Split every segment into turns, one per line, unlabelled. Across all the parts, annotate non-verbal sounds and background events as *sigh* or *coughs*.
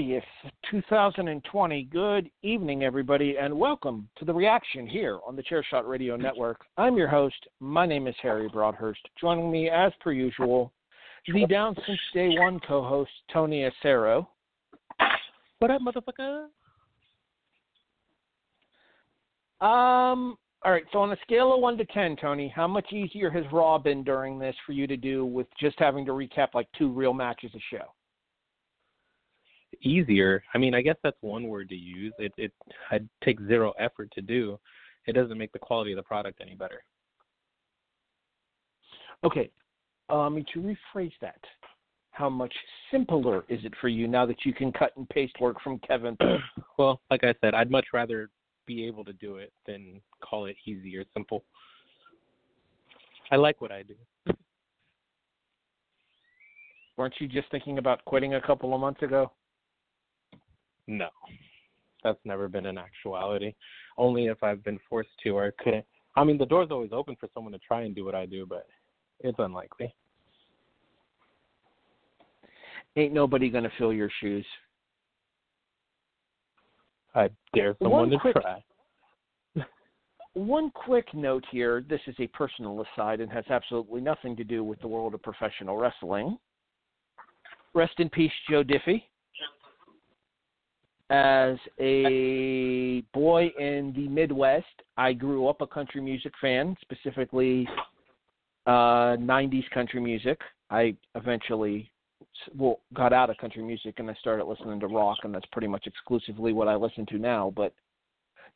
30th, 2020. Good evening, everybody, and welcome to the reaction here on the Chairshot Radio Network. I'm your host. My name is Harry Broadhurst. Joining me, as per usual, the down since day one co host, Tony Acero. What up, motherfucker? Um, all right, so on a scale of 1 to 10, Tony, how much easier has Raw been during this for you to do with just having to recap like two real matches a show?
Easier. I mean, I guess that's one word to use. It it I'd take zero effort to do. It doesn't make the quality of the product any better.
Okay, um, to rephrase that, how much simpler is it for you now that you can cut and paste work from Kevin? *clears throat*
well, like I said, I'd much rather be able to do it than call it easy or simple. I like what I do.
Weren't you just thinking about quitting a couple of months ago?
No. That's never been an actuality. Only if I've been forced to or I couldn't. I mean, the door's always open for someone to try and do what I do, but it's unlikely.
Ain't nobody gonna fill your shoes.
I dare someone
One
to
quick-
try.
One quick note here. This is a personal aside and has absolutely nothing to do with the world of professional wrestling. Rest in peace, Joe Diffie. As a boy in the Midwest, I grew up a country music fan, specifically uh, 90s country music. I eventually well got out of country music and I started listening to rock, and that's pretty much exclusively what I listen to now. But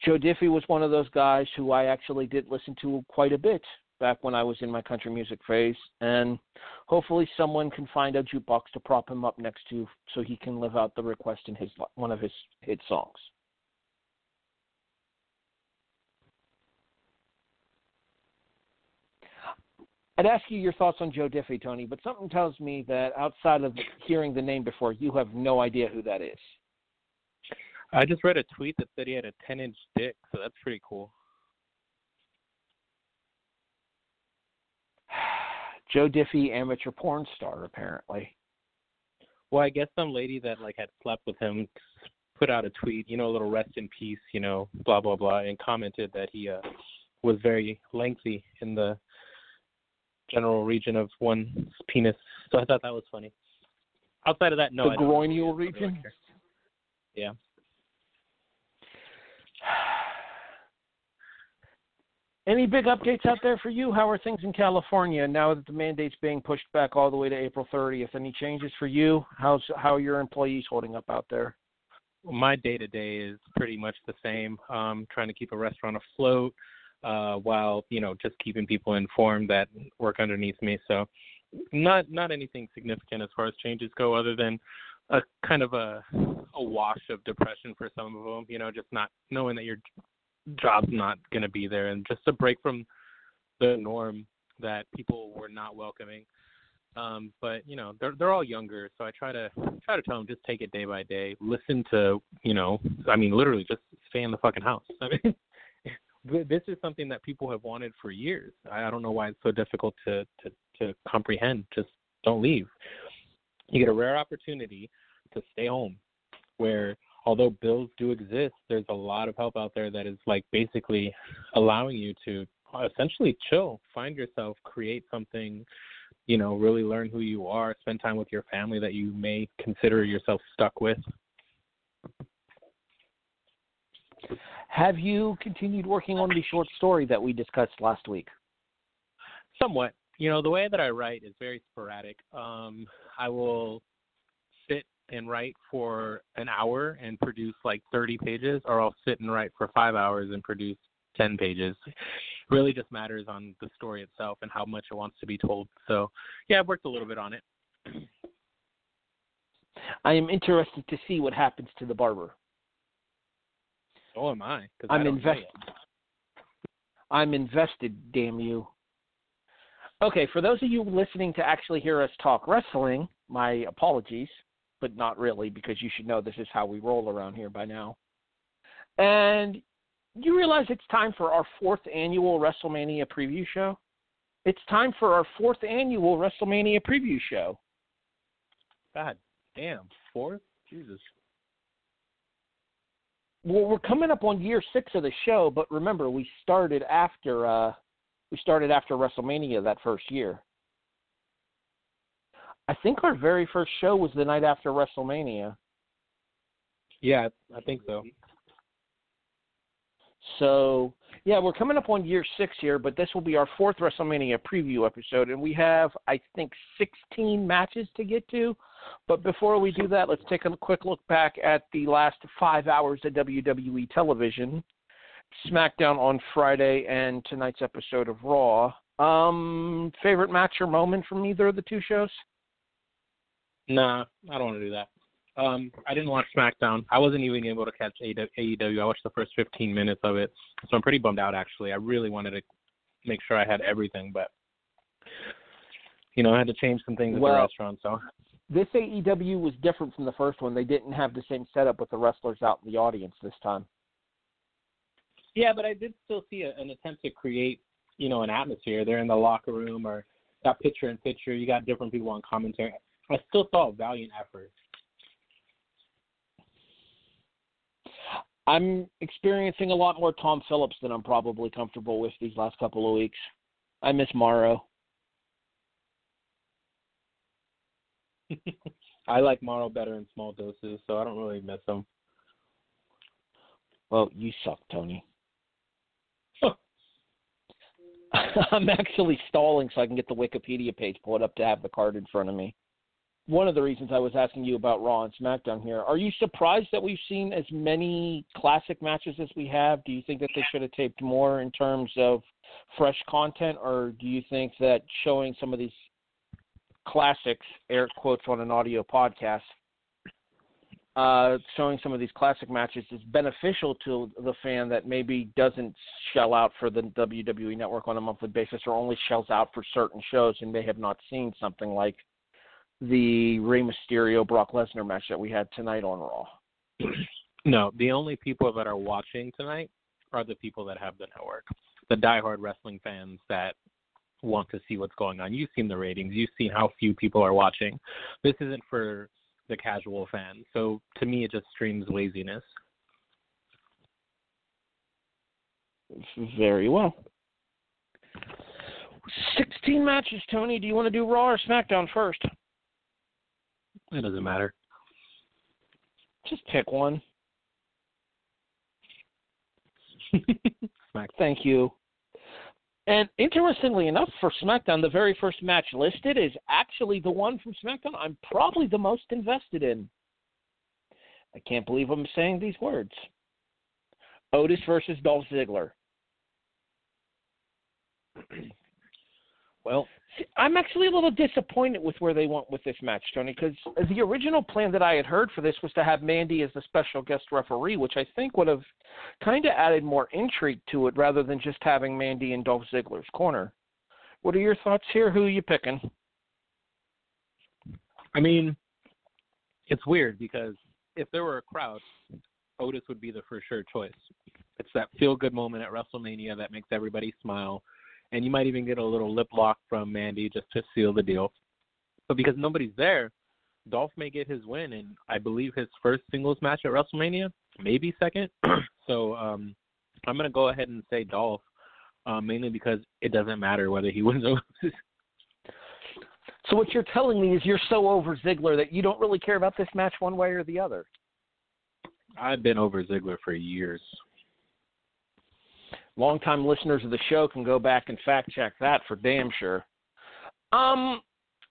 Joe Diffie was one of those guys who I actually did listen to quite a bit back when I was in my country music phase, and hopefully someone can find a jukebox to prop him up next to so he can live out the request in his one of his hit songs. I'd ask you your thoughts on Joe Diffie, Tony, but something tells me that outside of hearing the name before, you have no idea who that is.
I just read a tweet that said he had a 10 inch dick, so that's pretty cool.
Joe Diffie, amateur porn star, apparently.
Well, I guess some lady that like had slept with him put out a tweet, you know, a little rest in peace, you know, blah blah blah, and commented that he uh was very lengthy in the general region of one's penis. So I thought that was funny. Outside of that, no.
the
I don't
groinial
really
region.
care. Yeah.
Any big updates out there for you? How are things in California now that the mandate's being pushed back all the way to April 30th? Any changes for you? How's how are your employees holding up out there?
my day to day is pretty much the same. Um, trying to keep a restaurant afloat, uh, while you know just keeping people informed that work underneath me. So, not not anything significant as far as changes go, other than a kind of a a wash of depression for some of them. You know, just not knowing that your job's not going to be there, and just a break from the norm that people were not welcoming. Um, but you know, they're they're all younger, so I try to try to tell them just take it day by day. Listen to you know, I mean, literally just stay in the fucking house. *laughs* I mean, this is something that people have wanted for years. I, I don't know why it's so difficult to to to comprehend. Just don't leave. You get a rare opportunity to stay home, where although bills do exist, there's a lot of help out there that is like basically allowing you to essentially chill, find yourself, create something you know, really learn who you are, spend time with your family that you may consider yourself stuck with.
Have you continued working on the short story that we discussed last week?
Somewhat. You know, the way that I write is very sporadic. Um, I will and write for an hour and produce like 30 pages, or I'll sit and write for five hours and produce 10 pages. Really just matters on the story itself and how much it wants to be told. So, yeah, I've worked a little bit on it.
I am interested to see what happens to the barber.
So am I.
I'm
I
invested. I'm invested, damn you. Okay, for those of you listening to actually hear us talk wrestling, my apologies, but not really because you should know this is how we roll around here by now. And you realize it's time for our fourth annual WrestleMania preview show? It's time for our fourth annual WrestleMania preview show.
God damn, fourth? Jesus.
Well, we're coming up on year six of the show, but remember we started after uh we started after WrestleMania that first year. I think our very first show was the night after WrestleMania.
Yeah, I think so.
So yeah, we're coming up on year six here, but this will be our fourth WrestleMania preview episode, and we have I think 16 matches to get to. But before we do that, let's take a quick look back at the last five hours of WWE television. SmackDown on Friday and tonight's episode of Raw. Um, favorite match or moment from either of the two shows?
Nah, I don't want to do that. Um, I didn't watch SmackDown. I wasn't even able to catch AEW. I watched the first 15 minutes of it, so I'm pretty bummed out. Actually, I really wanted to make sure I had everything, but you know, I had to change some things at the restaurant. So
This AEW was different from the first one. They didn't have the same setup with the wrestlers out in the audience this time.
yeah, but I did still see a, an attempt to create, you know, an atmosphere. They're in the locker room or got picture in picture. You got different people on commentary. I still saw a valiant effort.
I'm experiencing a lot more Tom Phillips than I'm probably comfortable with these last couple of weeks. I miss Mauro. *laughs*
I like Mauro better in small doses, so I don't really miss him.
Well, you suck, Tony. *laughs* *laughs* I'm actually stalling so I can get the Wikipedia page pulled up to have the card in front of me. One of the reasons I was asking you about Raw and SmackDown here. Are you surprised that we've seen as many classic matches as we have? Do you think that they should have taped more in terms of fresh content, or do you think that showing some of these classics, air quotes on an audio podcast, uh, showing some of these classic matches is beneficial to the fan that maybe doesn't shell out for the WWE Network on a monthly basis or only shells out for certain shows and may have not seen something like the Rey Mysterio Brock Lesnar match that we had tonight on Raw. *clears throat*
No, the only people that are watching tonight are the people that have the network, the diehard wrestling fans that want to see what's going on. You've seen the ratings, you've seen how few people are watching. This isn't for the casual fan. So to me, it just streams laziness.
Very well. 16 matches, Tony. Do you want to do Raw or SmackDown first?
It doesn't matter.
Just pick one. *laughs*
Smack.
Thank you. And interestingly enough, for SmackDown, the very first match listed is actually the one from SmackDown I'm probably the most invested in. I can't believe I'm saying these words. Otis versus Dolph Ziggler. *clears throat*
Well,
I'm actually a little disappointed with where they went with this match, Tony, because the original plan that I had heard for this was to have Mandy as the special guest referee, which I think would have kind of added more intrigue to it rather than just having Mandy in Dolph Ziggler's corner. What are your thoughts here? Who are you picking?
I mean, it's weird because if there were a crowd, Otis would be the for sure choice. It's that feel good moment at WrestleMania that makes everybody smile. And you might even get a little lip lock from Mandy just to seal the deal. But because nobody's there, Dolph may get his win and I believe his first singles match at WrestleMania, maybe second. *clears throat* so um I'm gonna go ahead and say Dolph, uh, mainly because it doesn't matter whether he *laughs* wins or loses.
So what you're telling me is you're so over Ziggler that you don't really care about this match one way or the other.
I've been over Ziggler for years.
Longtime listeners of the show can go back and fact check that for damn sure. Um,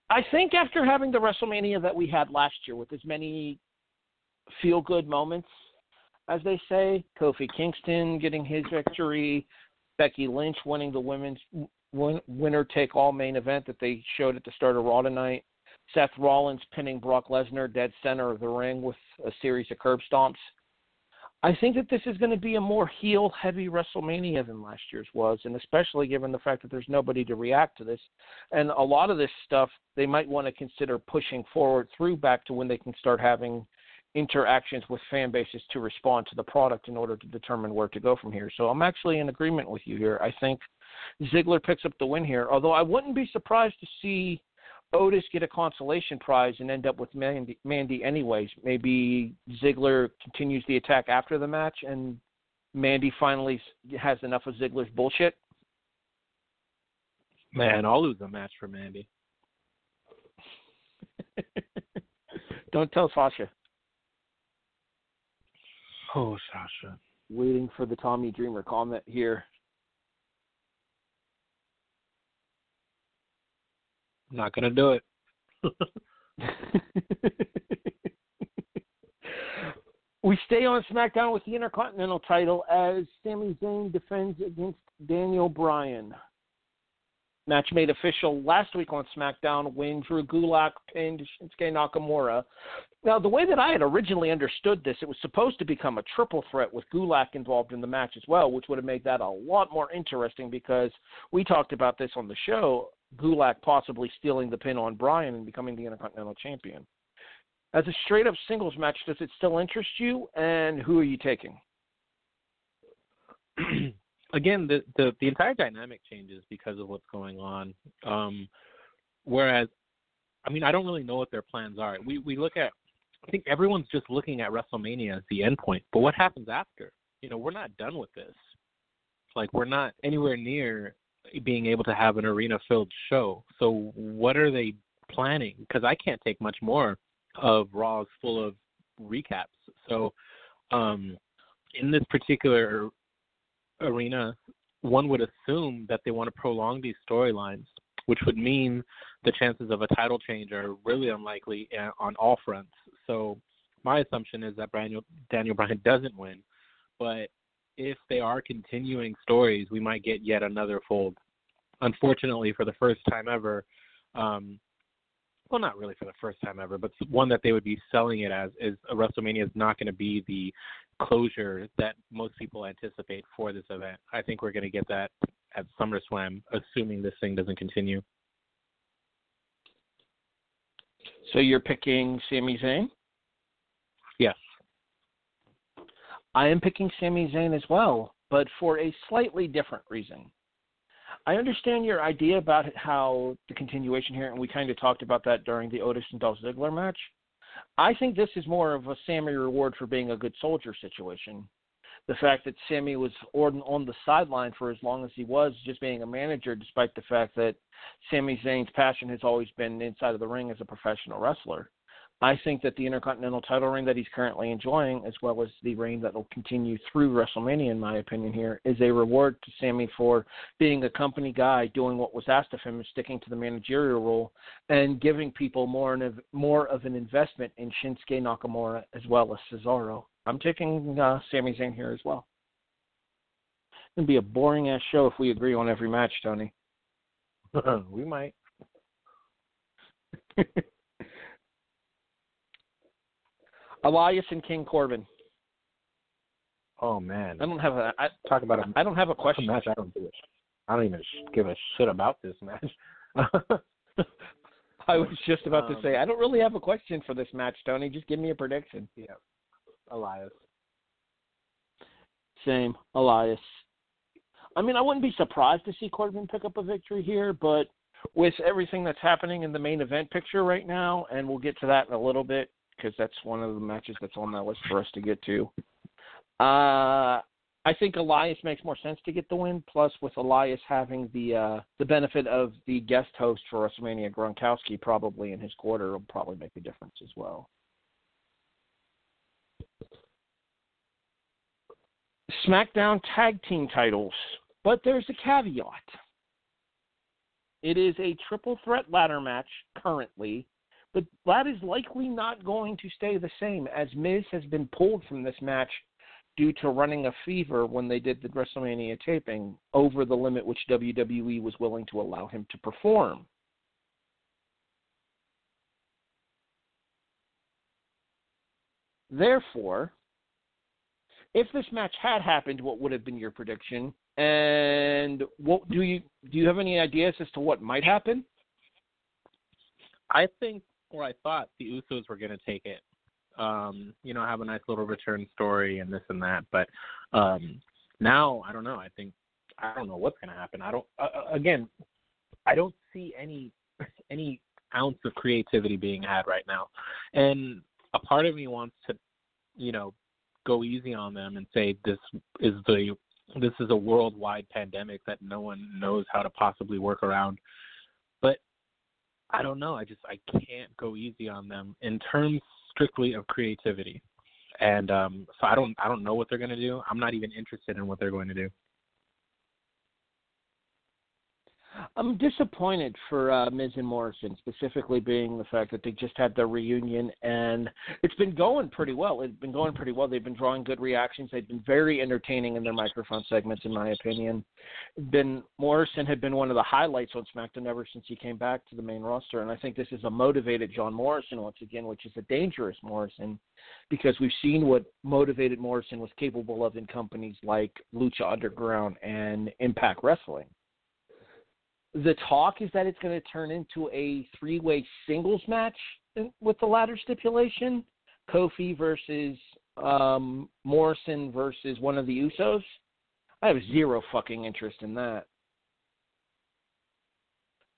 I think after having the WrestleMania that we had last year with as many feel good moments, as they say, Kofi Kingston getting his victory, Becky Lynch winning the women's win, winner take all main event that they showed at the start of Raw tonight, Seth Rollins pinning Brock Lesnar dead center of the ring with a series of curb stomps. I think that this is going to be a more heel heavy WrestleMania than last year's was, and especially given the fact that there's nobody to react to this. And a lot of this stuff they might want to consider pushing forward through back to when they can start having interactions with fan bases to respond to the product in order to determine where to go from here. So I'm actually in agreement with you here. I think Ziggler picks up the win here, although I wouldn't be surprised to see Otis get a consolation prize and end up with Mandy, Mandy anyways. Maybe Ziggler continues the attack after the match, and Mandy finally has enough of Ziggler's bullshit.
Man, I'll lose a match for Mandy. *laughs*
Don't tell Sasha.
Oh, Sasha.
Waiting for the Tommy Dreamer comment here.
Not gonna do it. *laughs*
we stay on SmackDown with the Intercontinental title as Sami Zayn defends against Daniel Bryan. Match made official last week on SmackDown when Drew Gulak pinned Shinsuke Nakamura. Now, the way that I had originally understood this, it was supposed to become a triple threat with Gulak involved in the match as well, which would have made that a lot more interesting because we talked about this on the show. Gulak possibly stealing the pin on Bryan and becoming the Intercontinental Champion. As a straight up singles match, does it still interest you? And who are you taking? *clears throat*
Again, the, the the entire dynamic changes because of what's going on. Um, whereas, I mean, I don't really know what their plans are. We we look at, I think everyone's just looking at WrestleMania as the end point. But what happens after? You know, we're not done with this. Like we're not anywhere near being able to have an arena filled show. So what are they planning? Because I can't take much more of Raws full of recaps. So um, in this particular arena, one would assume that they want to prolong these storylines, which would mean the chances of a title change are really unlikely uh, on all fronts. So my assumption is that Daniel, Daniel Bryan doesn't win, but if they are continuing stories, we might get yet another fold. Unfortunately, for the first time ever, um, well, not really for the first time ever, but one that they would be selling it as is a WrestleMania is not going to be the closure that most people anticipate for this event. I think we're going to get that at SummerSlam, assuming this thing doesn't continue.
So you're picking Sami Zayn?
Yes.
I am picking Sami Zayn as well, but for a slightly different reason. I understand your idea about how the continuation here, and we kind of talked about that during the Otis and Dolph Ziggler match. I think this is more of a Sami reward for being a good soldier situation. The fact that Sami was on, on the sideline for as long as he was, just being a manager, despite the fact that Sami Zayn's passion has always been inside of the ring as a professional wrestler. I think that the Intercontinental title reign that he's currently enjoying, as well as the reign that will continue through WrestleMania, in my opinion, here, is a reward to Sami for being a company guy, doing what was asked of him, and sticking to the managerial role, and giving people more of, more of an investment in Shinsuke Nakamura as well as Cesaro. I'm taking uh, Sami Zayn here as well. It's going to be a boring ass show if we agree on every match, Tony. *laughs*
we might. *laughs*
Elias and King Corbin.
Oh man,
I don't have a I,
talk about a
I don't have a question.
match. I don't do it. I don't even give a shit about this match. *laughs*
I was just about
Um,
to say I don't really have a question for this match, Tony. Just give me a prediction.
yeah, Elias.
Same, Elias. I mean, I wouldn't be surprised to see Corbin pick up a victory here, but with everything that's happening in the main event picture right now, and we'll get to that in a little bit because that's one of the matches that's on that list for us to get to. Uh, I think Elias makes more sense to get the win. Plus, with Elias having the uh, the benefit of the guest host for WrestleMania, Gronkowski, probably in his quarter, will probably make a difference as well. SmackDown Tag Team titles, but there's a caveat. It is a triple threat ladder match currently, but that is likely not going to stay the same as Miz has been pulled from this match due to running a fever when they did the WrestleMania taping over the limit which WWE was willing to allow him to perform. Therefore, if this match had happened, what would have been your prediction? And what do you do? You have any ideas as to what might happen?
I think, or I thought the Usos were going to take it. Um, you know, have a nice little return story and this and that. But um, now, I don't know. I think I don't know what's going to happen. I don't. Uh, uh, again, I don't see any *laughs* any ounce of creativity being had right now, and a part of me wants to, you know, go easy on them and say this is the this is a worldwide pandemic that no one knows how to possibly work around. I don't know. I just I can't go easy on them in terms strictly of creativity. And um so I don't I don't know what they're going to do. I'm not even interested in what they're going to do.
I'm disappointed for uh, Miz and Morrison, specifically being the fact that they just had their reunion and it's been going pretty well. It's been going pretty well. They've been drawing good reactions. They've been very entertaining in their microphone segments, in my opinion. Been Morrison had been one of the highlights on SmackDown ever since he came back to the main roster, and I think this is a motivated John Morrison once again, which is a dangerous Morrison, because we've seen what motivated Morrison was capable of in companies like Lucha Underground and Impact Wrestling the talk is that it's going to turn into a three way singles match with the ladder stipulation Kofi versus um, Morrison versus one of the Usos. I have zero fucking interest in that.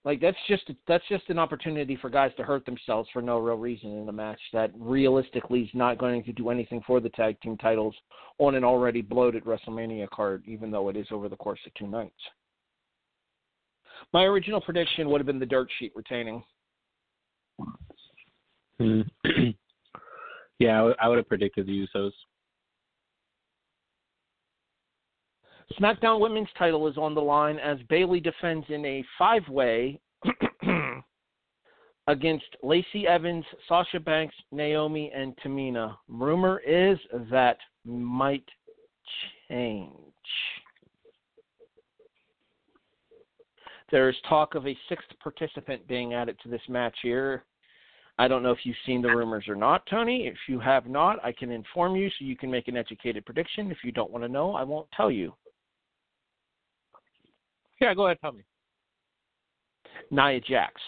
Like that's just that's just an opportunity for guys to hurt themselves for no real reason in a match that realistically is not going to do anything for the tag team titles on an already bloated WrestleMania card, even though it is over the course of two nights. My original prediction would have been the dirt sheet retaining.
Hmm. *clears throat* yeah, I would- I would have predicted the Usos.
SmackDown Women's title is on the line as Bayley defends in a five way *clears throat* against Lacey Evans, Sasha Banks, Naomi, and Tamina. Rumor is that might change. There's talk of a sixth participant being added to this match here. I don't know if you've seen the rumors or not, Tony. If you have not, I can inform you so you can make an educated prediction. If you don't want to know, I won't tell you.
Yeah, go ahead, tell me.
Nia Jax.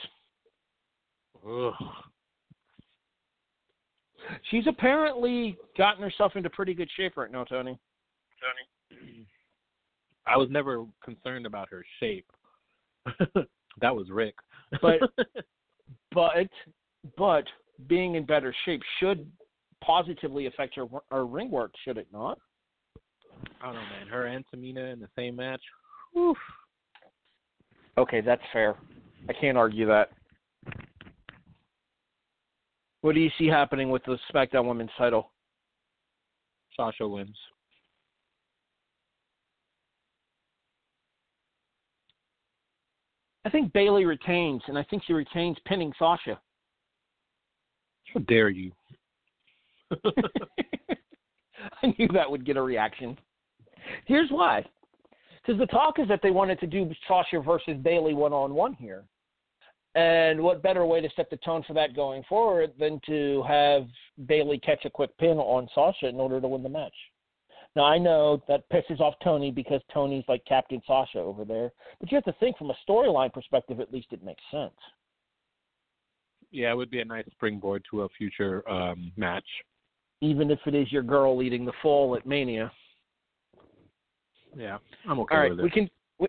Ugh.
She's apparently gotten herself into pretty good shape right now, Tony. Tony. *clears throat*
I was never concerned about her shape. *laughs* that was Rick.
But- *laughs* But but being in better shape should positively affect her her ring work, should it not?
I don't know, man. Her and Tamina in the same match.
Okay, that's fair. I can't argue that. What do you see happening with the SmackDown Women's title?
Sasha wins.
I think Bayley retains, and I think she retains pinning Sasha.
How dare you? *laughs* *laughs*
I knew that would get a reaction. Here's why. Because the talk is that they wanted to do Sasha versus Bayley one on one here. And what better way to set the tone for that going forward than to have Bayley catch a quick pin on Sasha in order to win the match? Now, I know that pisses off Tony because Tony's like Captain Sasha over there. But you have to think from a storyline perspective, at least it makes sense.
Yeah, it would be a nice springboard to a future um, match.
Even if it is your girl leading the fall at Mania.
Yeah, I'm okay
All right,
with it.
we can we,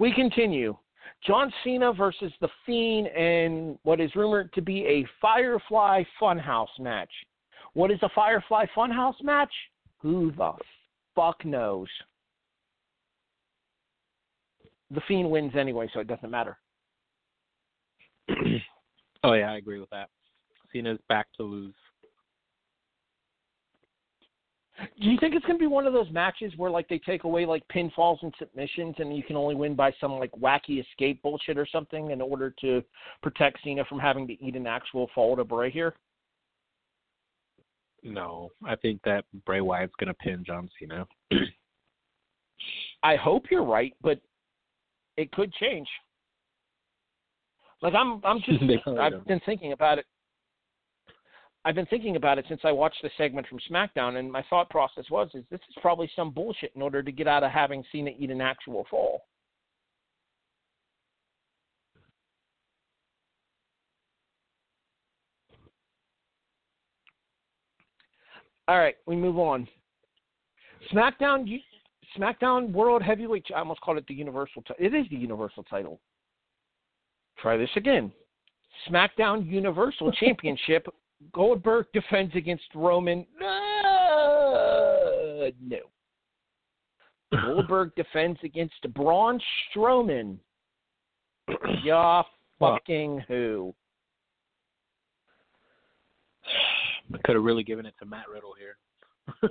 we continue. John Cena versus the Fiend in what is rumored to be a Firefly Funhouse match. What is a Firefly Funhouse match? Who the fuck knows? The Fiend wins anyway, so it doesn't matter. *clears throat*
oh yeah, I agree with that. Cena's back to lose.
Do you think it's going to be one of those matches where like they take away like pinfalls and submissions and you can only win by some like wacky escape bullshit or something in order to protect Cena from having to eat an actual fall to Bray here?
No, I think that Bray Wyatt's gonna pin John Cena. *clears throat*
I hope you're right, but it could change. Like I'm I'm *laughs* just I've
don't.
been thinking about it. I've been thinking about it since I watched the segment from SmackDown and my thought process was is this is probably some bullshit in order to get out of having Cena eat an actual fall. All right, we move on. SmackDown, SmackDown World Heavyweight. I almost called it the Universal. It is the Universal title. Try this again. SmackDown Universal Championship. *laughs* Goldberg defends against Roman. Uh, no. Goldberg defends against Braun Strowman. *clears throat* Yeah, fucking who?
Could have really given it to Matt Riddle here. *laughs*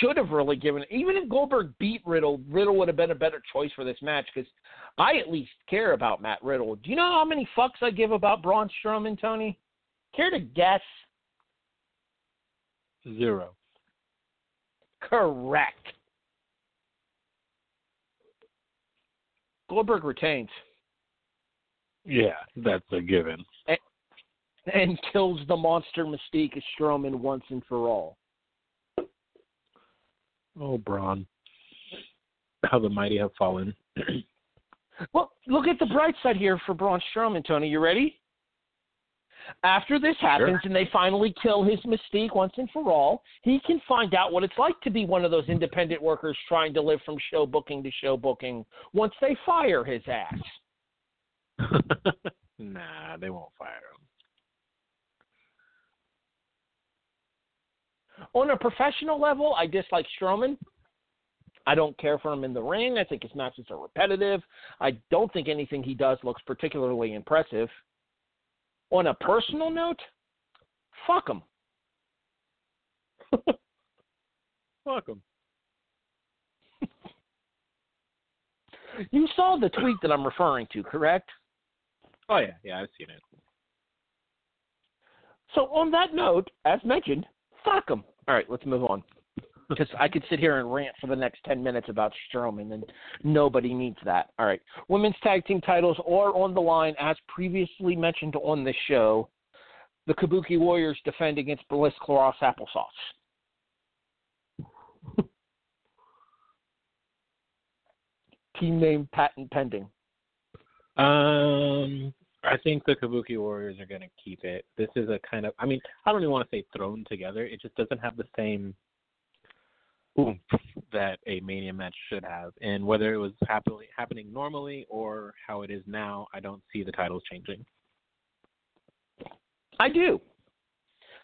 should have really given it. even if Goldberg beat Riddle, Riddle would have been a better choice for this match because I at least care about Matt Riddle. Do you know how many fucks I give about Braun Strowman, Tony? Care to guess?
Zero.
Correct. Goldberg retains
Yeah, that's a given.
and *laughs* kills the monster mystique of Strowman once and for all.
Oh, Braun. How the mighty have fallen. *clears throat*
Well, look at the bright side here for Braun Strowman, Tony. You ready? After this happens and they finally kill his mystique once and for all, he can find out what it's like to be one of those independent workers trying to live from show booking to show booking once they fire his ass. *laughs*
nah, they won't fire him.
On a professional level, I dislike Strowman. I don't care for him in the ring. I think his matches are repetitive. I don't think anything he does looks particularly impressive. On a personal note, fuck him. *laughs*
Fuck him. *laughs*
You saw the tweet that I'm referring to, correct?
Oh yeah, yeah, I've seen it.
So on that note, as mentioned, fuck him. All right, let's move on. *laughs* because I could sit here and rant for the next 10 minutes about Strowman, and nobody needs that. All right. Women's tag team titles are on the line, as previously mentioned on this show. The Kabuki Warriors defend against Bliss Cross Applesauce. *laughs* team name patent pending.
Um, I think the Kabuki Warriors are going to keep it. This is a kind of, I mean, I don't even want to say thrown together. It just doesn't have the same oomph that a Mania match should have. And whether it was happily, happening normally or how it is now, I don't see the titles changing.
I do.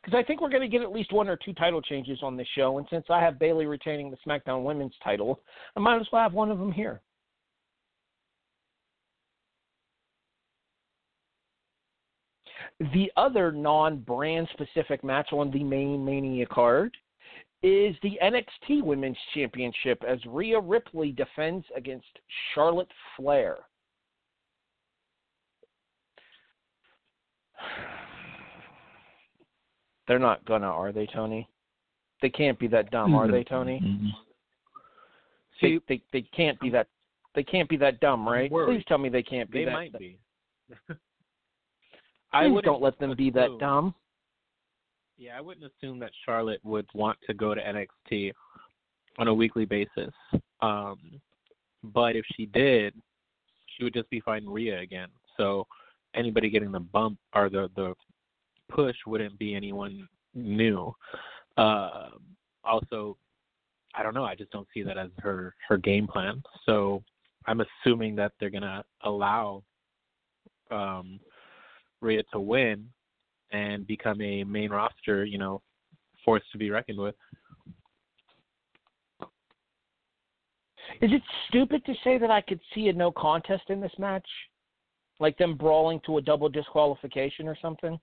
Because I think we're going to get at least one or two title changes on this show. And since I have Bayley retaining the SmackDown Women's title, I might as well have one of them here. The other non brand specific match on the main Mania card is the NXT Women's Championship as Rhea Ripley defends against Charlotte Flair. *sighs* They're not gonna, are they, Tony? They can't be that dumb, are they, Tony?
Mm-hmm.
They, they they can't be that they can't be that dumb, right? Please tell me they can't be
They
that.
might be. *laughs*
Please
wouldn't
don't let them be that dumb.
Yeah, I wouldn't assume that Charlotte would want to go to NXT on a weekly basis. Um, but if she did, she would just be fighting Rhea again. So anybody getting the bump or the the push wouldn't be anyone new. Uh, also, I don't know. I just don't see that as her her game plan. So I'm assuming that they're gonna allow um, Rhea to win and become a main roster, you know, force to be reckoned with.
Is it stupid to say that I could see a no contest in this match? Like them brawling to a double disqualification or something?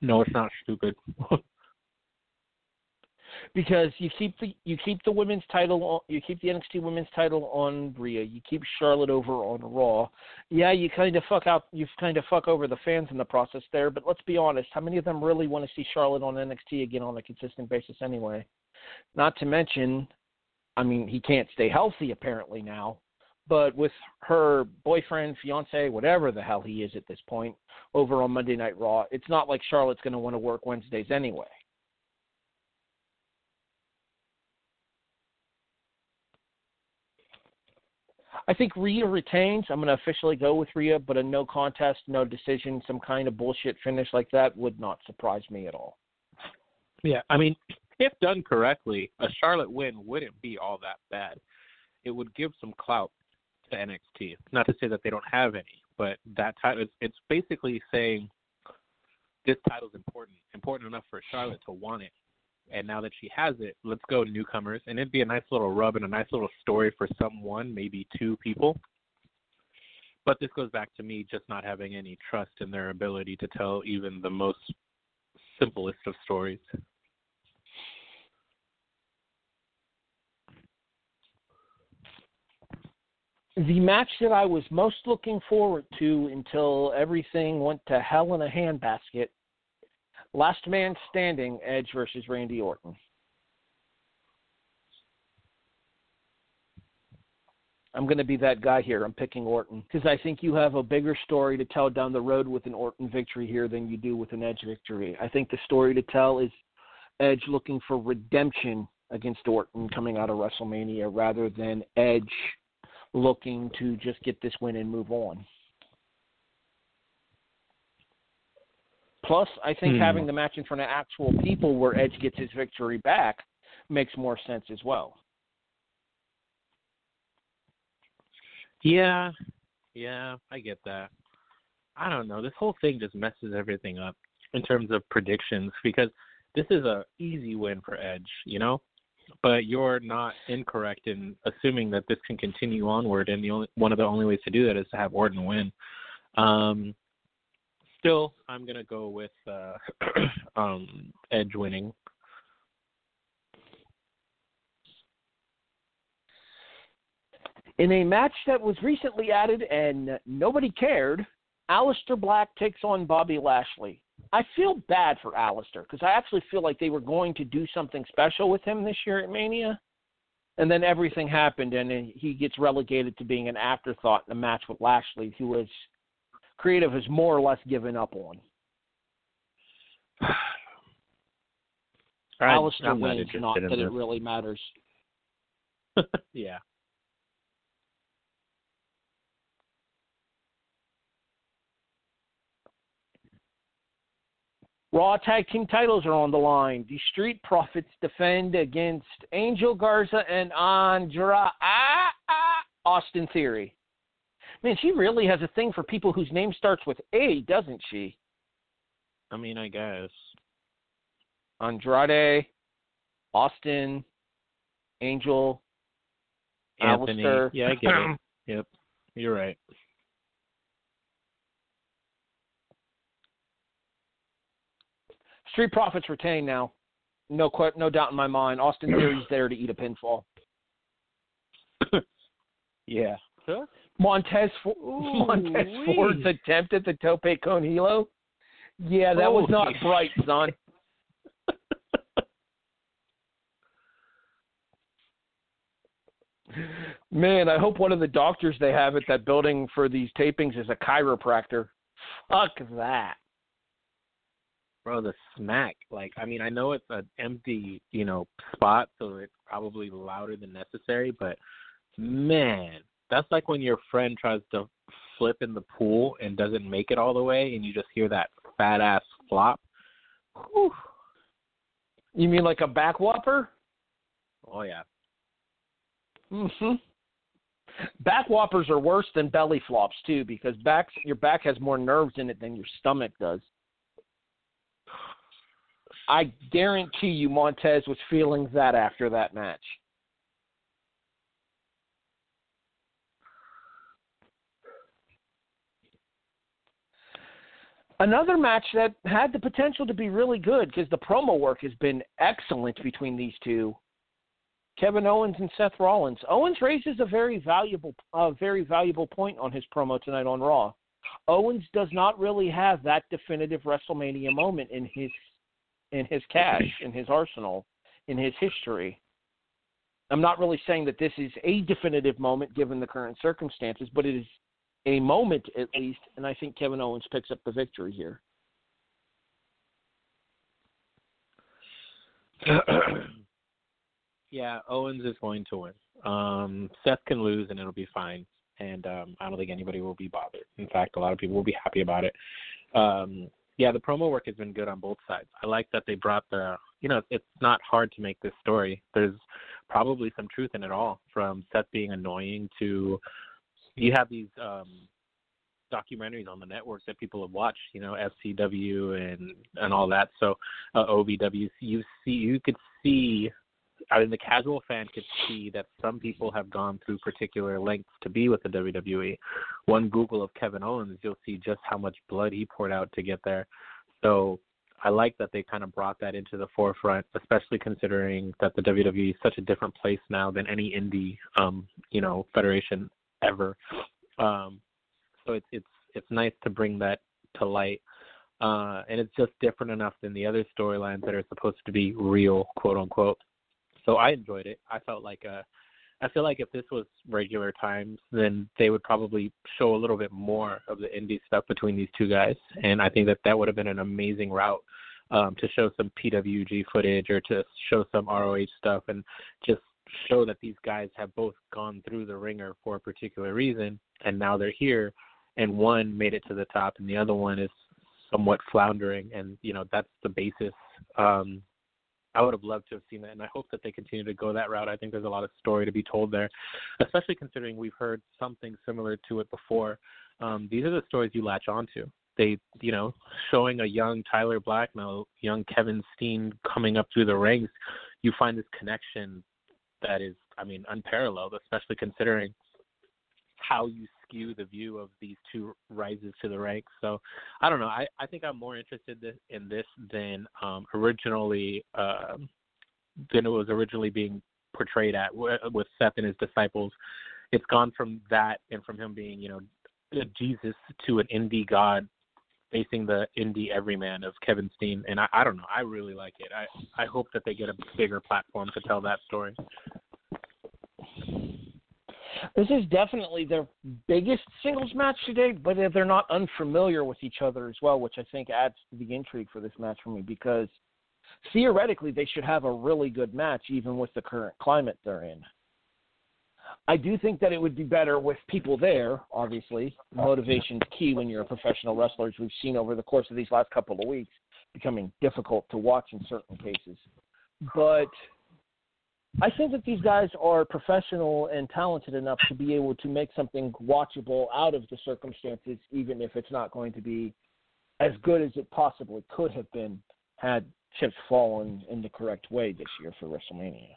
No, it's not stupid. *laughs*
Because you keep the you keep the women's title on, you keep the NXT women's title on Rhea, you keep Charlotte over on Raw. Yeah, you kind of fuck out you kind of fuck over the fans in the process there, but let's be honest, how many of them really want to see Charlotte on NXT again on a consistent basis anyway? Not to mention, I mean, he can't stay healthy apparently now, but with her boyfriend, fiance, whatever the hell he is at this point, over on Monday Night Raw, it's not like Charlotte's going to want to work Wednesdays anyway. I think Rhea retains. I'm going to officially go with Rhea, but a no contest, no decision, some kind of bullshit finish like that would not surprise me at all.
yeah, I mean, if done correctly, a Charlotte win wouldn't be all that bad. It would give some clout to NXT. Not to say that they don't have any, but that title it's, it's basically saying this title's important, important enough for Charlotte to want it. And now that she has it, let's go newcomers. And it'd be a nice little rub and a nice little story for someone, maybe two people. But this goes back to me just not having any trust in their ability to tell even the most simplest of stories.
The match that I was most looking forward to until everything went to hell in a handbasket Last Man Standing, Edge versus Randy Orton. I'm going to be that guy here. I'm picking Orton because I think you have a bigger story to tell down the road with an Orton victory here than you do with an Edge victory. I think the story to tell is Edge looking for redemption against Orton coming out of WrestleMania rather than Edge looking to just get this win and move on. Plus, I think
Hmm.
having the match in front of actual people where Edge gets his victory back makes more sense as well.
Yeah, yeah, I get that. I don't know. This whole thing just messes everything up in terms of predictions because this is a easy win for Edge, you know. But you're not incorrect in assuming that this can continue onward, and the only one of the only ways to do that is to have Orton win. Um, still, I'm gonna go with uh, *clears throat* um, Edge winning.
In a match that was recently added and nobody cared, Aleister Black takes on Bobby Lashley. I feel bad for Aleister because I actually feel like they were going to do something special with him this year at Mania, and then everything happened, and he gets relegated to being an afterthought in a match with Lashley, who was creative has more or less given up on.
I-
Aleister
I'm not
not that it really matters. *laughs* *laughs*
yeah.
Raw tag team titles are on the line. The Street Profits defend against Angel Garza and Andra ah, ah, Austin Theory. Man, she really has a thing for people whose name starts with A, doesn't she?
I mean, I guess.
Andrade, Austin, Angel,
Anthony.
Aleister.
Yeah, I get it. *clears throat* Yep. You're right.
Street Profits retain now. No, que- no doubt in my mind. Austin Theory's there to eat a pinfall. *coughs*
Yeah.
Montez Fo- Montez Ford's attempt at the Tope Con Hilo. Yeah, that was not
Holy
bright, son. Man, I hope one of the doctors they have at that building for these tapings is a chiropractor. Fuck that.
Bro, the smack. Like, I mean, I know it's an empty, you know, spot, so it's probably louder than necessary, but man, that's like when your friend tries to flip in the pool and doesn't make it all the way, and you just hear that fat ass flop. Whew.
You mean like a back whopper?
Oh yeah.
Mm-hmm. Back whoppers are worse than belly flops too, because back your back has more nerves in it than your stomach does. I guarantee you Montez was feeling that after that match. Another match that had the potential to be really good because the promo work has been excellent between these two. Kevin Owens and Seth Rollins. Owens raises a very valuable, uh, very valuable point on his promo tonight on Raw. Owens does not really have that definitive WrestleMania moment in his, in his cache, in his arsenal, in his history. I'm not really saying that this is a definitive moment given the current circumstances, but it is a moment at least, and I think Kevin Owens picks up the victory here. *clears throat*
yeah, Owens is going to win. Um, Seth can lose and it'll be fine. And um, I don't think anybody will be bothered. In fact, a lot of people will be happy about it. Um, yeah, the promo work has been good on both sides. I like that they brought the, you know, it's not hard to make this story. There's probably some truth in it all, from Seth being annoying to you have these um documentaries on the network that people have watched, you know, FCW and and all that. So uh, OVW, you see, you could see. I mean, the casual fan could see that some people have gone through particular lengths to be with the WWE. One Google of Kevin Owens, you'll see just how much blood he poured out to get there. So I like that they kind of brought that into the forefront, especially considering that the WWE is such a different place now than any indie, um, you know, federation ever. Um, so it's it's it's nice to bring that to light, uh, and it's just different enough than the other storylines that are supposed to be real, quote unquote. So I enjoyed it. I felt like uh I feel like if this was regular times, then they would probably show a little bit more of the indie stuff between these two guys, and I think that that would have been an amazing route um, to show some PWG footage or to show some ROH stuff and just show that these guys have both gone through the ringer for a particular reason, and now they're here, and one made it to the top, and the other one is somewhat floundering, and you know that's the basis. Um, I would have loved to have seen that, and I hope that they continue to go that route. I think there's a lot of story to be told there, especially considering we've heard something similar to it before. Um, these are the stories you latch onto. They, you know, showing a young Tyler Black, now young Kevin Steen coming up through the ranks, you find this connection that is, I mean, unparalleled, especially considering how you skew the view of these two rises to the ranks. So I don't know. I, I think I'm more interested in this than um, originally um, than it was originally being portrayed at with Seth and his disciples. It's gone from that and from him being, you know, Jesus to an indie god facing the indie everyman of Kevin Steen, and I, I don't know. I really like it. I I hope that they get a bigger platform to tell that story.
This is definitely their biggest singles match today, but they're not unfamiliar with each other as well, which I think adds to the intrigue for this match for me because theoretically they should have a really good match even with the current climate they're in. I do think that it would be better with people there, obviously. Motivation's key when you're a professional wrestler, as we've seen over the course of these last couple of weeks, becoming difficult to watch in certain cases. But I think that these guys are professional and talented enough to be able to make something watchable out of the circumstances, even if it's not going to be as good as it possibly could have been had chips fallen in the correct way this year for WrestleMania.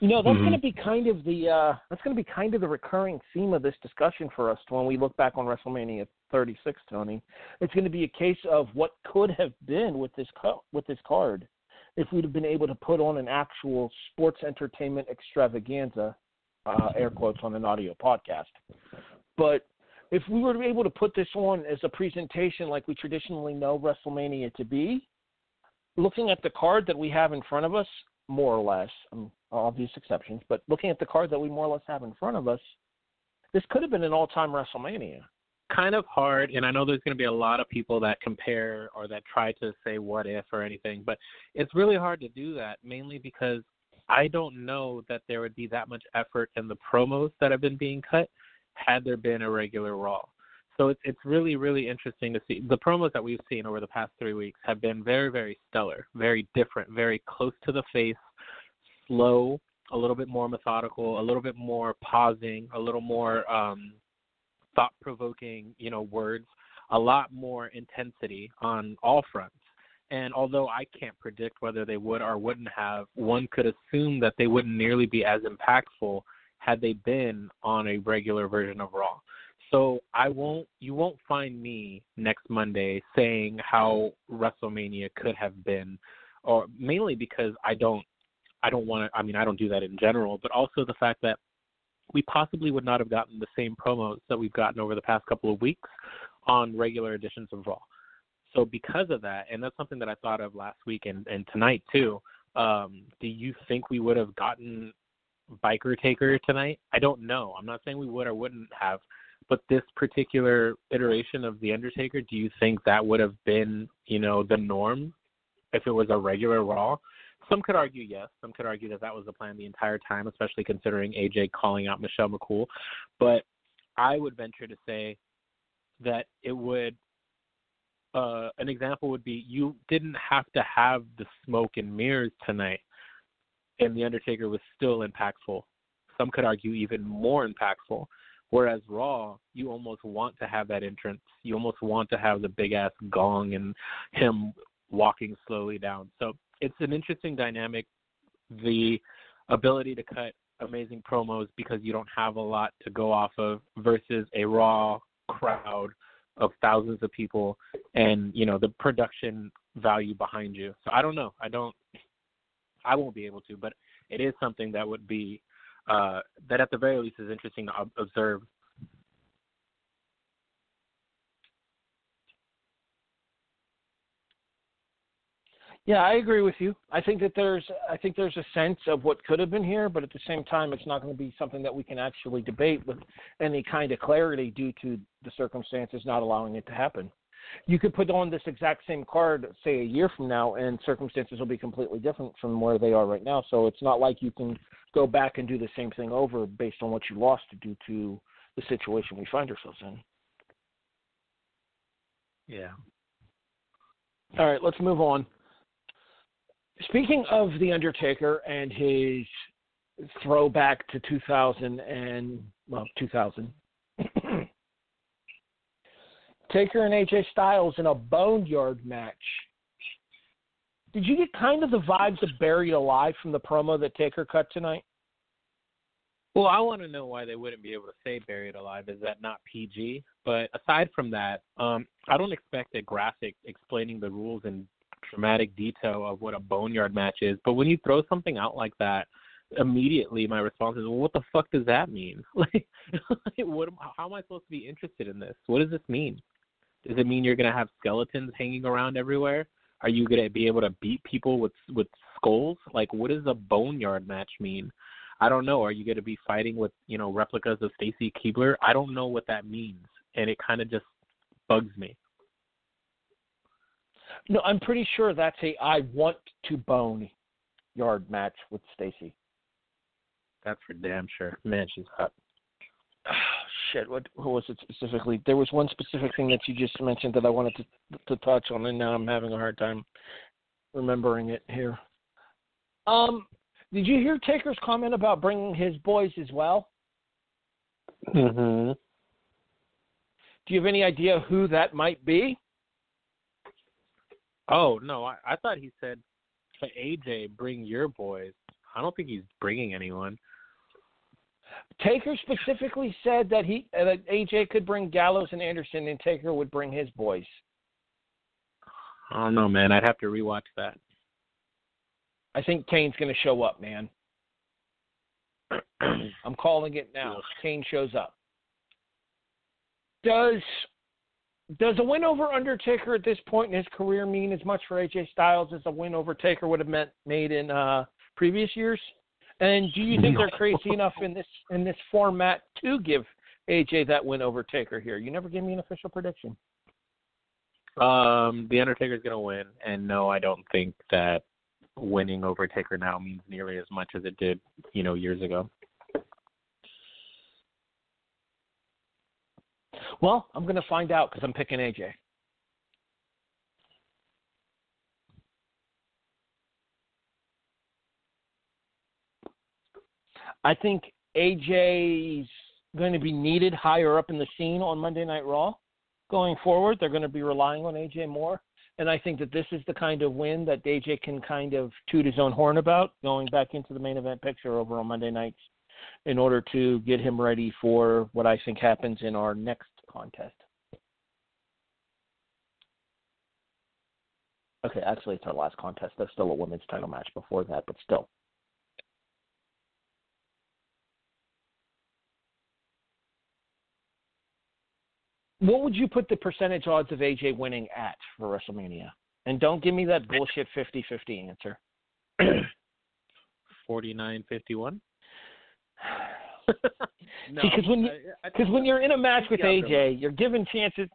You know, that's
Mhm.
going to be kind of the uh, that's going to be kind of the recurring theme of this discussion for us when we look back on WrestleMania 36, Tony. It's going to be a case of what could have been with this co- with this card if we'd have been able to put on an actual sports entertainment extravaganza, uh, air quotes on an audio podcast. But if we were able to put this on as a presentation like we traditionally know WrestleMania to be, looking at the card that we have in front of us, more or less, um, obvious exceptions, but looking at the card that we more or less have in front of us, this could have been an all-time WrestleMania.
kind of hard and i know there's going to be a lot of people that compare or that try to say what if or anything but it's really hard to do that mainly because i don't know that there would be that much effort in the promos that have been being cut had there been a regular raw. So it's it's really really interesting to see. The promos that we've seen over the past three weeks have been very very stellar very different very close to the face slow a little bit more methodical a little bit more pausing a little more um thought provoking, you know, words, a lot more intensity on all fronts. And although I can't predict whether they would or wouldn't have, one could assume that they wouldn't nearly be as impactful had they been on a regular version of Raw. So I won't you won't find me next Monday saying how WrestleMania could have been or mainly because I don't I don't want to I mean I don't do that in general, but also the fact that we possibly would not have gotten the same promos that we've gotten over the past couple of weeks on regular editions of Raw. So because of that, and that's something that I thought of last week and, and tonight too, um, do you think we would have gotten Biker Taker tonight? I don't know. I'm not saying we would or wouldn't have, but this particular iteration of The Undertaker, do you think that would have been, you know, the norm if it was a regular Raw? Some could argue yes. Some could argue that that was the plan the entire time, especially considering AJ calling out Michelle McCool. But I would venture to say that it would. Uh, an example would be you didn't have to have the smoke and mirrors tonight, and the Undertaker was still impactful. Some could argue even more impactful. Whereas Raw, you almost want to have that entrance. You almost want to have the big ass gong and him walking slowly down. So it's an interesting dynamic. The ability to cut amazing promos because you don't have a lot to go off of versus a raw crowd of thousands of people and you know the production value behind you. So I don't know. I don't I won't be able to, but it is something that would be uh that at the very least is interesting to ob- observe.
Yeah, I agree with you. I think that there's I think there's a sense of what could have been here, but at the same time, it's not going to be something that we can actually debate with any kind of clarity due to the circumstances not allowing it to happen. You could put on this exact same card, say a year from now, and circumstances will be completely different from where they are right now. So it's not like you can go back and do the same thing over based on what you lost due to the situation we find ourselves in.
Yeah.
All right, let's move on. Speaking of The Undertaker and his throwback to 2000 and, well, 2000. *coughs* Taker and AJ Styles in a Boneyard match. Did you get kind of the vibes of Buried Alive from the promo that Taker cut tonight?
Well, I want to know why they wouldn't be able to say buried alive. Is that not PG? But aside from that, um, I don't expect a graphic explaining the rules in dramatic detail of what a boneyard match is. But when you throw something out like that, immediately my response is, "Well, what the fuck does that mean? *laughs* Like, what? Am, how am I supposed to be interested in this? What does this mean?" Does it mean you're to have skeletons hanging around everywhere? Are you to be able to beat people with with skulls? Like, what does a boneyard match mean? I don't know. Are you going to be fighting with you know replicas of Stacy Keibler? I don't know what that means, and it kind of just bugs me.
No, I'm pretty sure that's a I want to bone yard match with Stacy.
That's for damn sure. Man, she's hot.
Oh, shit, what, what was it specifically? There was one specific thing that you just mentioned that I wanted to to touch on, and now I'm having a hard time remembering it here. Um, did you hear Taker's comment about bringing his boys as well?
Mm-hmm.
Do you have any idea who that might be?
Oh no, I, I thought he said to AJ, "Bring your boys." I don't think he's bringing anyone.
Taker specifically said that he uh, that AJ could bring Gallows and Anderson, and Taker would bring his boys.
I don't know, man. I'd have to rewatch that.
I think Kane's going to show up, man. *clears throat* I'm calling it now. Kane shows up. Does does a win over Undertaker at this point in his career mean as much for AJ Styles as a win over Taker would have meant made in uh, previous years? And do you think they're crazy enough in this in this format to give AJ that win over Taker here? You never gave me an official prediction.
Um, the Undertaker's gonna win, and no, I don't think that winning over Taker now means nearly as much as it did, you know, years ago.
Well, I'm going to find out because I'm picking AJ. I think AJ's going to be needed higher up in the scene on Monday Night Raw going forward. They're going to be relying on AJ more. And I think that this is the kind of win that AJ can kind of toot his own horn about going back into the main event picture over on Monday nights in order to get him ready for what I think happens in our next contest. Okay, actually, it's our last contest. There's still a women's title match before that, but still. What would you put the percentage odds of AJ winning at for WrestleMania? And don't give me that bullshit 50 50 answer. *clears throat*
49 51. *sighs* *sighs* *sighs*
Because when you, because when you're in a match with AJ, you're given chances.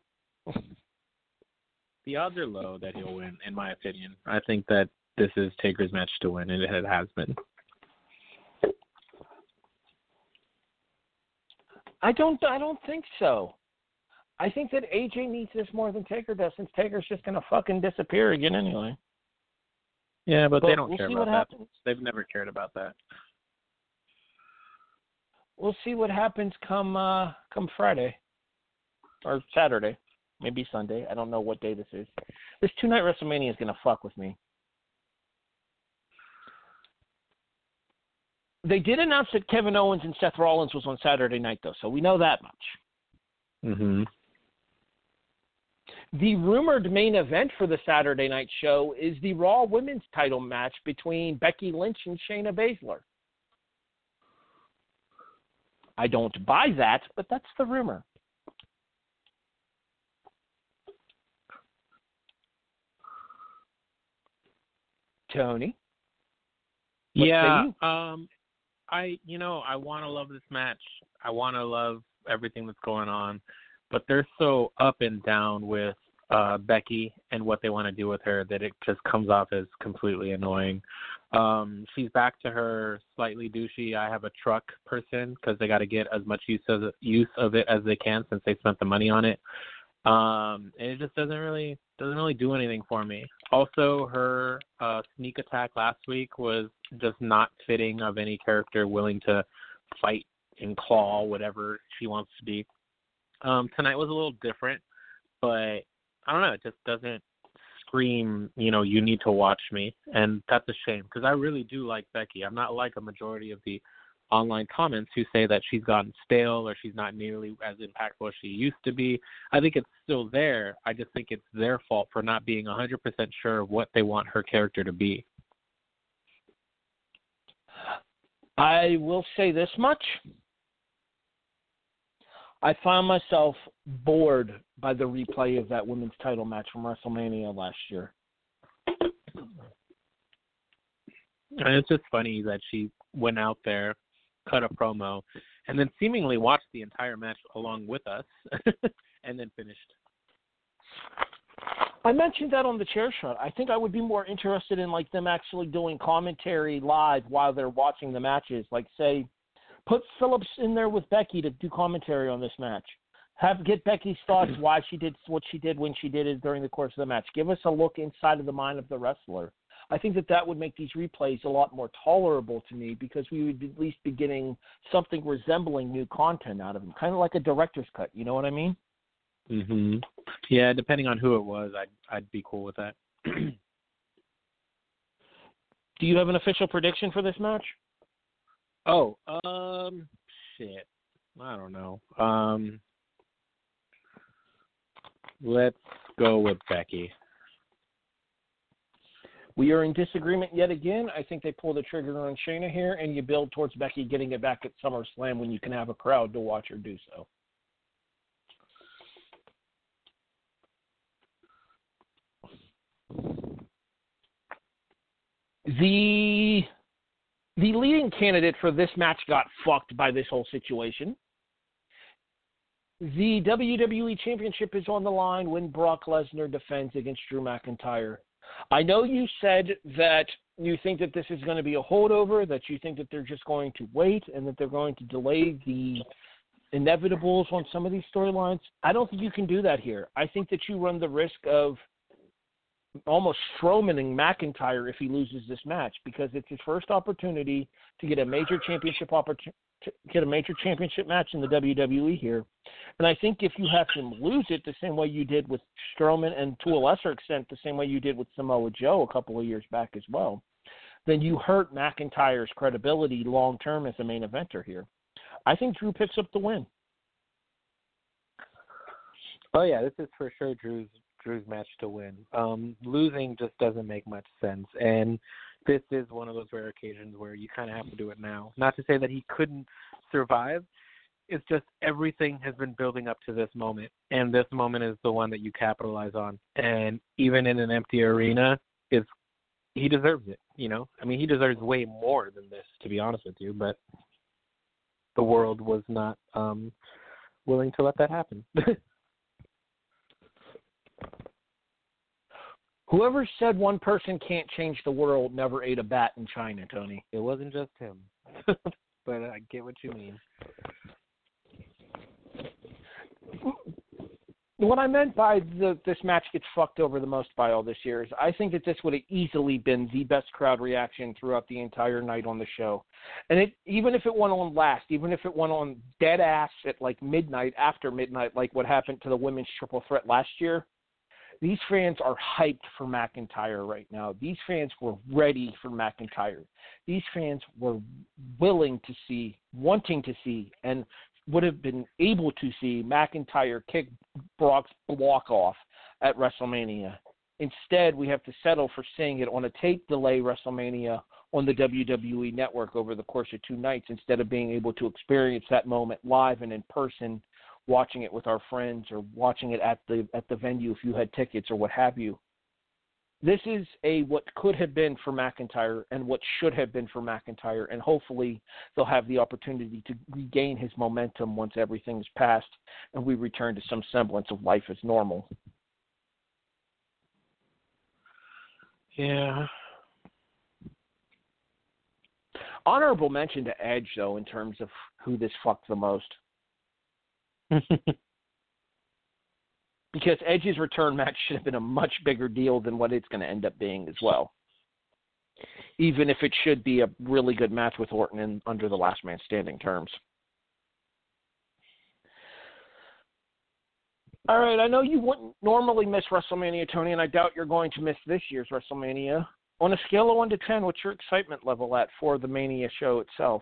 the odds are low that he'll win, in my opinion. I think that this is Taker's match to win, and it has been.
I don't. I don't think so. I think that AJ needs this more than Taker does, since Taker's just gonna fucking disappear again anyway.
Yeah, but,
But
they don't
we'll
care about
what
that.
happens.
They've never cared about that.
We'll see what happens come uh come Friday or Saturday, maybe Sunday. I don't know what day this is. This two night WrestleMania is gonna fuck with me. They did announce that Kevin Owens and Seth Rollins was on Saturday night though, so we know that much.
Mhm.
The rumored main event for the Saturday night show is the Raw Women's title match between Becky Lynch and Shayna Baszler. I don't buy that, but that's the rumor. Tony?
Yeah. Um, I you know I want to love this match. I want to love everything that's going on, but they're so up and down with uh Becky and what they want to do with her that it just comes off as completely annoying. Um she's back to her slightly douchey I have a truck person because they got to get as much use of use of it as they can since they spent the money on it. Um and it just doesn't really doesn't really do anything for me. Also her uh sneak attack last week was just not fitting of any character willing to fight and claw whatever she wants to be. Um tonight was a little different, but I don't know, it just doesn't scream, you know, you need to watch me, and that's a shame because I really do like Becky. I'm not like a majority of the online comments who say that she's gotten stale or she's not nearly as impactful as she used to be. I think it's still there. I just think it's their fault for not being 100% sure of what they want her character to be.
I will say this much. I found myself bored by the replay of that women's title match from WrestleMania last year.
And it's just funny that she went out there, cut a promo, and then seemingly watched the entire match along with us, *laughs* and then finished.
I mentioned that on the chair shot. I think I would be more interested in like them actually doing commentary live while they're watching the matches. Like say, put Phillips in there with Becky to do commentary on this match. Have get Becky's thoughts *clears throat* why she did what she did when she did it during the course of the match. Give us a look inside of the mind of the wrestler. I think that that would make these replays a lot more tolerable to me because we would at least be getting something resembling new content out of them, kind of like a director's cut. You know what I mean?
Mhm. Yeah, depending on who it was, I'd I'd be cool with that. *clears throat*
Do you have an official prediction for this match?
Oh, um, shit. I don't know. Um, let's go with Becky.
We are in disagreement yet again. I think they pull the trigger on Shayna here, and you build towards Becky getting it back at SummerSlam when you can have a crowd to watch her do so. The the leading candidate for this match got fucked by this whole situation. The WWE Championship is on the line when Brock Lesnar defends against Drew McIntyre. I know you said that you think that this is going to be a holdover, that you think that they're just going to wait and that they're going to delay the inevitables on some of these storylines. I don't think you can do that here. I think that you run the risk of almost Strowmaning McIntyre if he loses this match because it's his first opportunity to get a major championship opportunity get a major championship match in the WWE here. And I think if you have him lose it the same way you did with Strowman and to a lesser extent the same way you did with Samoa Joe a couple of years back as well, then you hurt McIntyre's credibility long term as a main eventer here. I think Drew picks up the win.
Oh yeah, this is for sure Drew's Drew's match to win. Um, losing just doesn't make much sense, and this is one of those rare occasions where you kind of have to do it now. Not to say that he couldn't survive. It's just everything has been building up to this moment, and this moment is the one that you capitalize on. And even in an empty arena, it's he deserves it. You know, I mean, he deserves way more than this, to be honest with you. But the world was not um willing to let that happen. *laughs*
Whoever said one person can't change the world never ate a bat in China, Tony.
it wasn't just him, *laughs* but I get what you mean.
What I meant by the this match gets fucked over the most by all this year is I think that this would have easily been the best crowd reaction throughout the entire night on the show. And it even if it went on last, even if it went on dead ass at like midnight after midnight, like what happened to the women's triple threat last year, these fans are hyped for McIntyre right now. These fans were ready for McIntyre. These fans were willing to see, wanting to see, and would have been able to see McIntyre kick Brock's block off at WrestleMania. Instead, we have to settle for seeing it on a tape delay WrestleMania on the WWE network over the course of two nights instead of being able to experience that moment live and in person watching it with our friends or watching it at the at the venue if you had tickets or what have you. This is a what could have been for McIntyre and what should have been for McIntyre, and hopefully they'll have the opportunity to regain his momentum once everything's passed and we return to some semblance of life as normal.
Yeah.
Honorable mention to Edge though in terms of who this fucked the most. *laughs* because Edge's return match should have been a much bigger deal than what it's going to end up being as well. Even if it should be a really good match with Orton in, under the last man standing terms. All right, I know you wouldn't normally miss WrestleMania, Tony, and I doubt you're going to miss this year's WrestleMania. On a scale of 1 to 10, what's your excitement level at for the Mania show itself?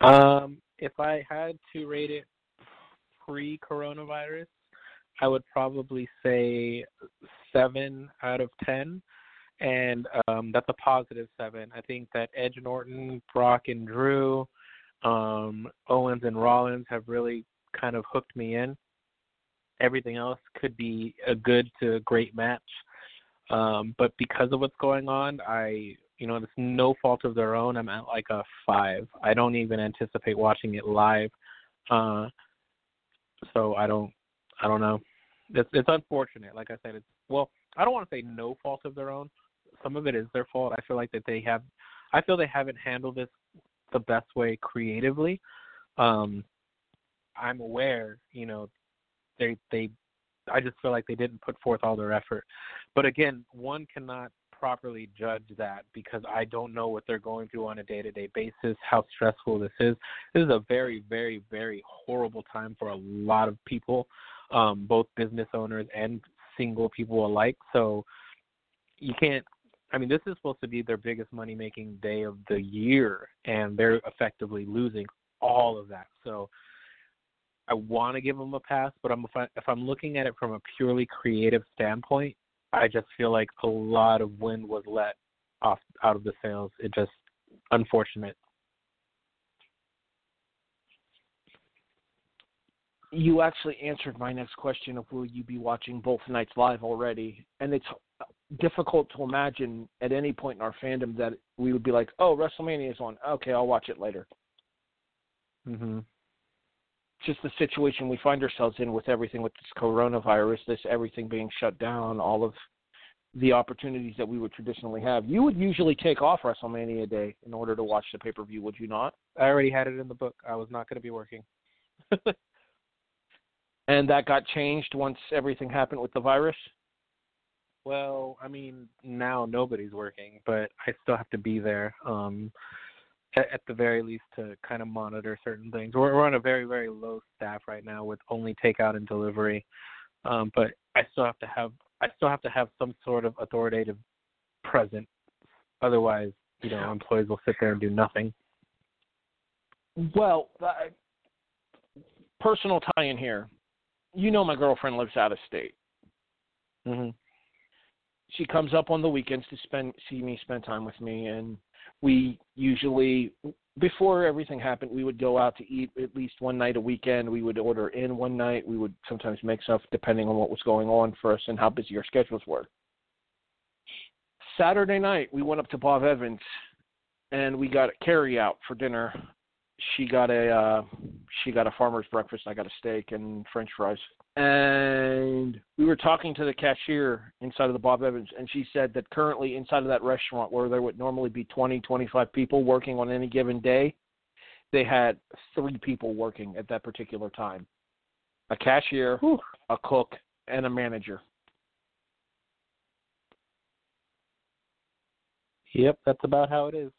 Um, if I had to rate it pre-coronavirus, I would probably say seven out of ten, and um, that's a positive seven. I think that Edge, Norton, Brock, and Drew Um, Owens and Rollins have really kind of hooked me in. Everything else could be a good to great match. Um, but because of what's going on, I, you know, it's no fault of their own. I'm at like a five. I don't even anticipate watching it live. Uh, so I don't, I don't know. It's it's unfortunate. Like I said, it's well, I don't want to say no fault of their own. Some of it is their fault. I feel like that they have, I feel they haven't handled this the best way creatively. Um, I'm aware, you know, they they I just feel like they didn't put forth all their effort. But again, one cannot properly judge that because I don't know what they're going through on a day-to-day basis, how stressful this is. This is a very, very, very horrible time for a lot of people, um, both business owners and single people alike. So you can't. I mean, this is supposed to be their biggest money-making day of the year, and they're effectively losing all of that. So I want to give them a pass, but I'm if, I, if I'm looking at it from a purely creative standpoint, I just feel like a lot of wind was let off out of the sails. It just unfortunate.
You actually answered my next question of will you be watching both nights live already, and it's difficult to imagine at any point in our fandom that we would be like, "Oh, WrestleMania is on. Okay, I'll watch it later."
Mhm
just the situation we find ourselves in with everything with this coronavirus, this everything being shut down, all of the opportunities that we would traditionally have. You would usually take off WrestleMania Day in order to watch the pay per view, would you not?
I already had it in the book. I was not going to be working. *laughs*
and that got changed once everything happened with the virus?
Well, I mean, now nobody's working, but I still have to be there. Um at, at the very least to kind of monitor certain things. We're, we're on a very very low staff right now with only takeout and delivery, um, but I still have to have I still have to have some sort of authoritative presence. Otherwise, you know, employees will sit there and do nothing.
Well, uh, personal tie-in here. You know, my girlfriend lives out of state.
Mm-hmm.
She comes up on the weekends to spend see me, spend time with me, and we usually before everything happened we would go out to eat at least one night a weekend. We would order in one night. We would sometimes make stuff depending on what was going on for us and how busy our schedules were. Saturday night we went up to bob evans and we got a carry out for dinner. She got a uh she got a farmer's breakfast. I got a steak and french fries and we were talking to the cashier inside of the Bob Evans, and she said that currently inside of that restaurant, where there would normally be 20, 25 people working on any given day, they had three people working at that particular time a cashier, Whew. a cook, and a manager.
Yep, that's about how it is.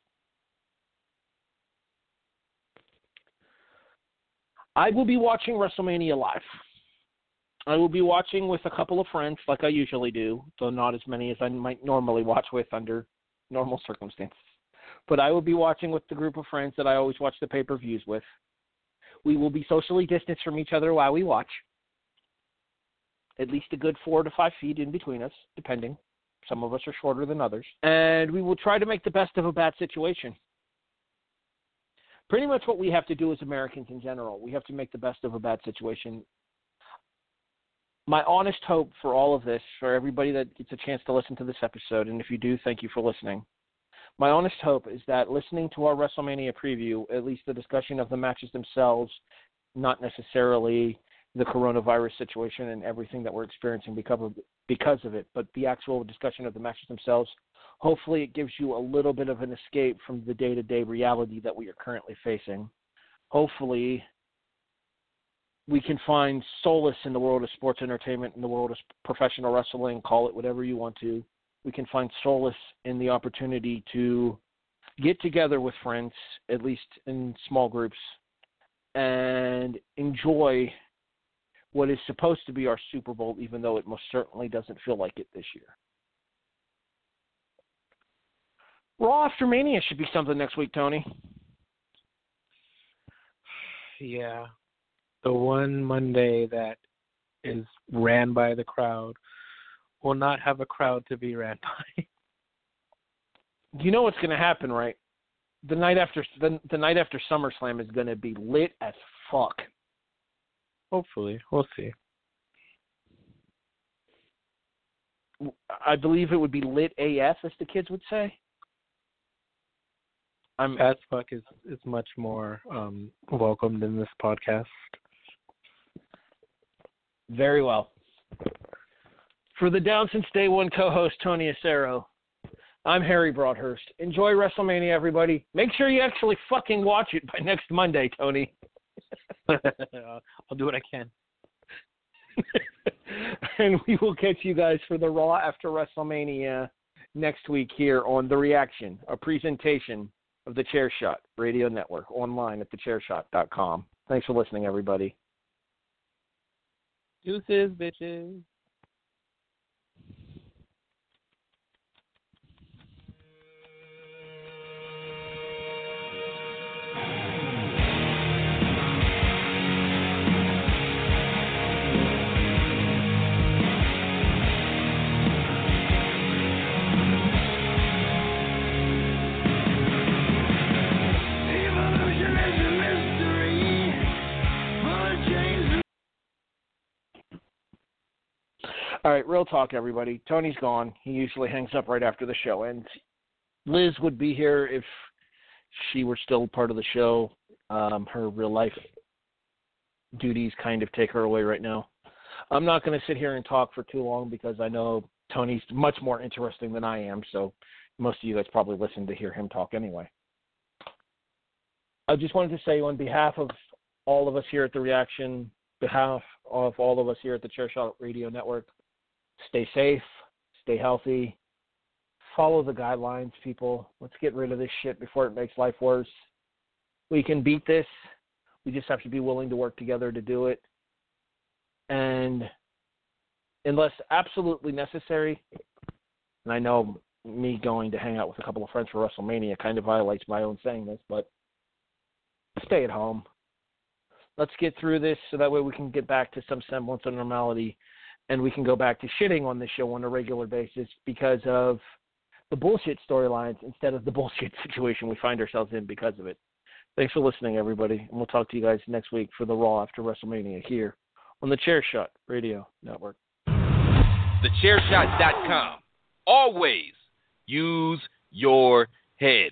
I will be watching WrestleMania live. I will be watching with a couple of friends, like I usually do, though not as many as I might normally watch with under normal circumstances. But I will be watching with the group of friends that I always watch the pay per views with. We will be socially distanced from each other while we watch. At least a good four to five feet in between us, depending. Some of us are shorter than others. And we will try to make the best of a bad situation. Pretty much what we have to do as Americans in general. We have to make the best of a bad situation my honest hope for all of this, for everybody that gets a chance to listen to this episode, and if you do, thank you for listening. My honest hope is that listening to our WrestleMania preview, at least the discussion of the matches themselves, not necessarily the coronavirus situation and everything that we're experiencing because of, because of it, but the actual discussion of the matches themselves, hopefully it gives you a little bit of an escape from the day to day reality that we are currently facing. Hopefully, we can find solace in the world of sports entertainment, in the world of professional wrestling, call it whatever you want to. We can find solace in the opportunity to get together with friends, at least in small groups, and enjoy what is supposed to be our Super Bowl, even though it most certainly doesn't feel like it this year. Raw after Mania should be something next week, Tony. *sighs*
Yeah, the one Monday that is ran by the crowd will not have a crowd to be ran *laughs* by.
you know what's going to happen, right? the night after the, the night after SummerSlam is going to be lit as fuck.
Hopefully, we'll see.
I believe it would be lit AF, as the kids would say. I'm
As fuck is is much more um welcomed in this podcast.
Very well. For the Down Since Day One co-host Tony Acero, I'm Harry Broadhurst. Enjoy WrestleMania, everybody. Make sure you actually fucking watch it by next Monday, Tony. *laughs*
I'll do what I can. *laughs*
and we will catch you guys for the Raw after WrestleMania next week here on The Reaction, a presentation of the Chair Shot Radio Network online at thechairshot.com. Thanks for listening, everybody.
Deuces, bitches.
All right, real talk, everybody. Tony's gone. He usually hangs up right after the show ends. Liz would be here if she were still part of the show. Um, her real life duties kind of take her away right now. I'm not going to sit here and talk for too long because I know Tony's much more interesting than I am. So most of you guys probably listen to hear him talk anyway. I just wanted to say on behalf of all of us here at the Reaction, behalf of all of us here at the Chairshot Radio Network, stay safe, stay healthy, follow the guidelines, people. Let's get rid of this shit before it makes life worse. We can beat this. We just have to be willing to work together to do it. And unless absolutely necessary, and I know me going to hang out with a couple of friends for WrestleMania kind of violates my own saying this, but stay at home. Let's get through this so that way we can get back to some semblance of normality and we can go back to shitting on the show on a regular basis because of the bullshit storylines instead of the *laughs* bullshit situation we find ourselves in because of it. Thanks for listening, everybody, and we'll talk to you guys next week for the Raw after WrestleMania here on the Chair Shot Radio Network.
TheChairShot.com. Always use your head.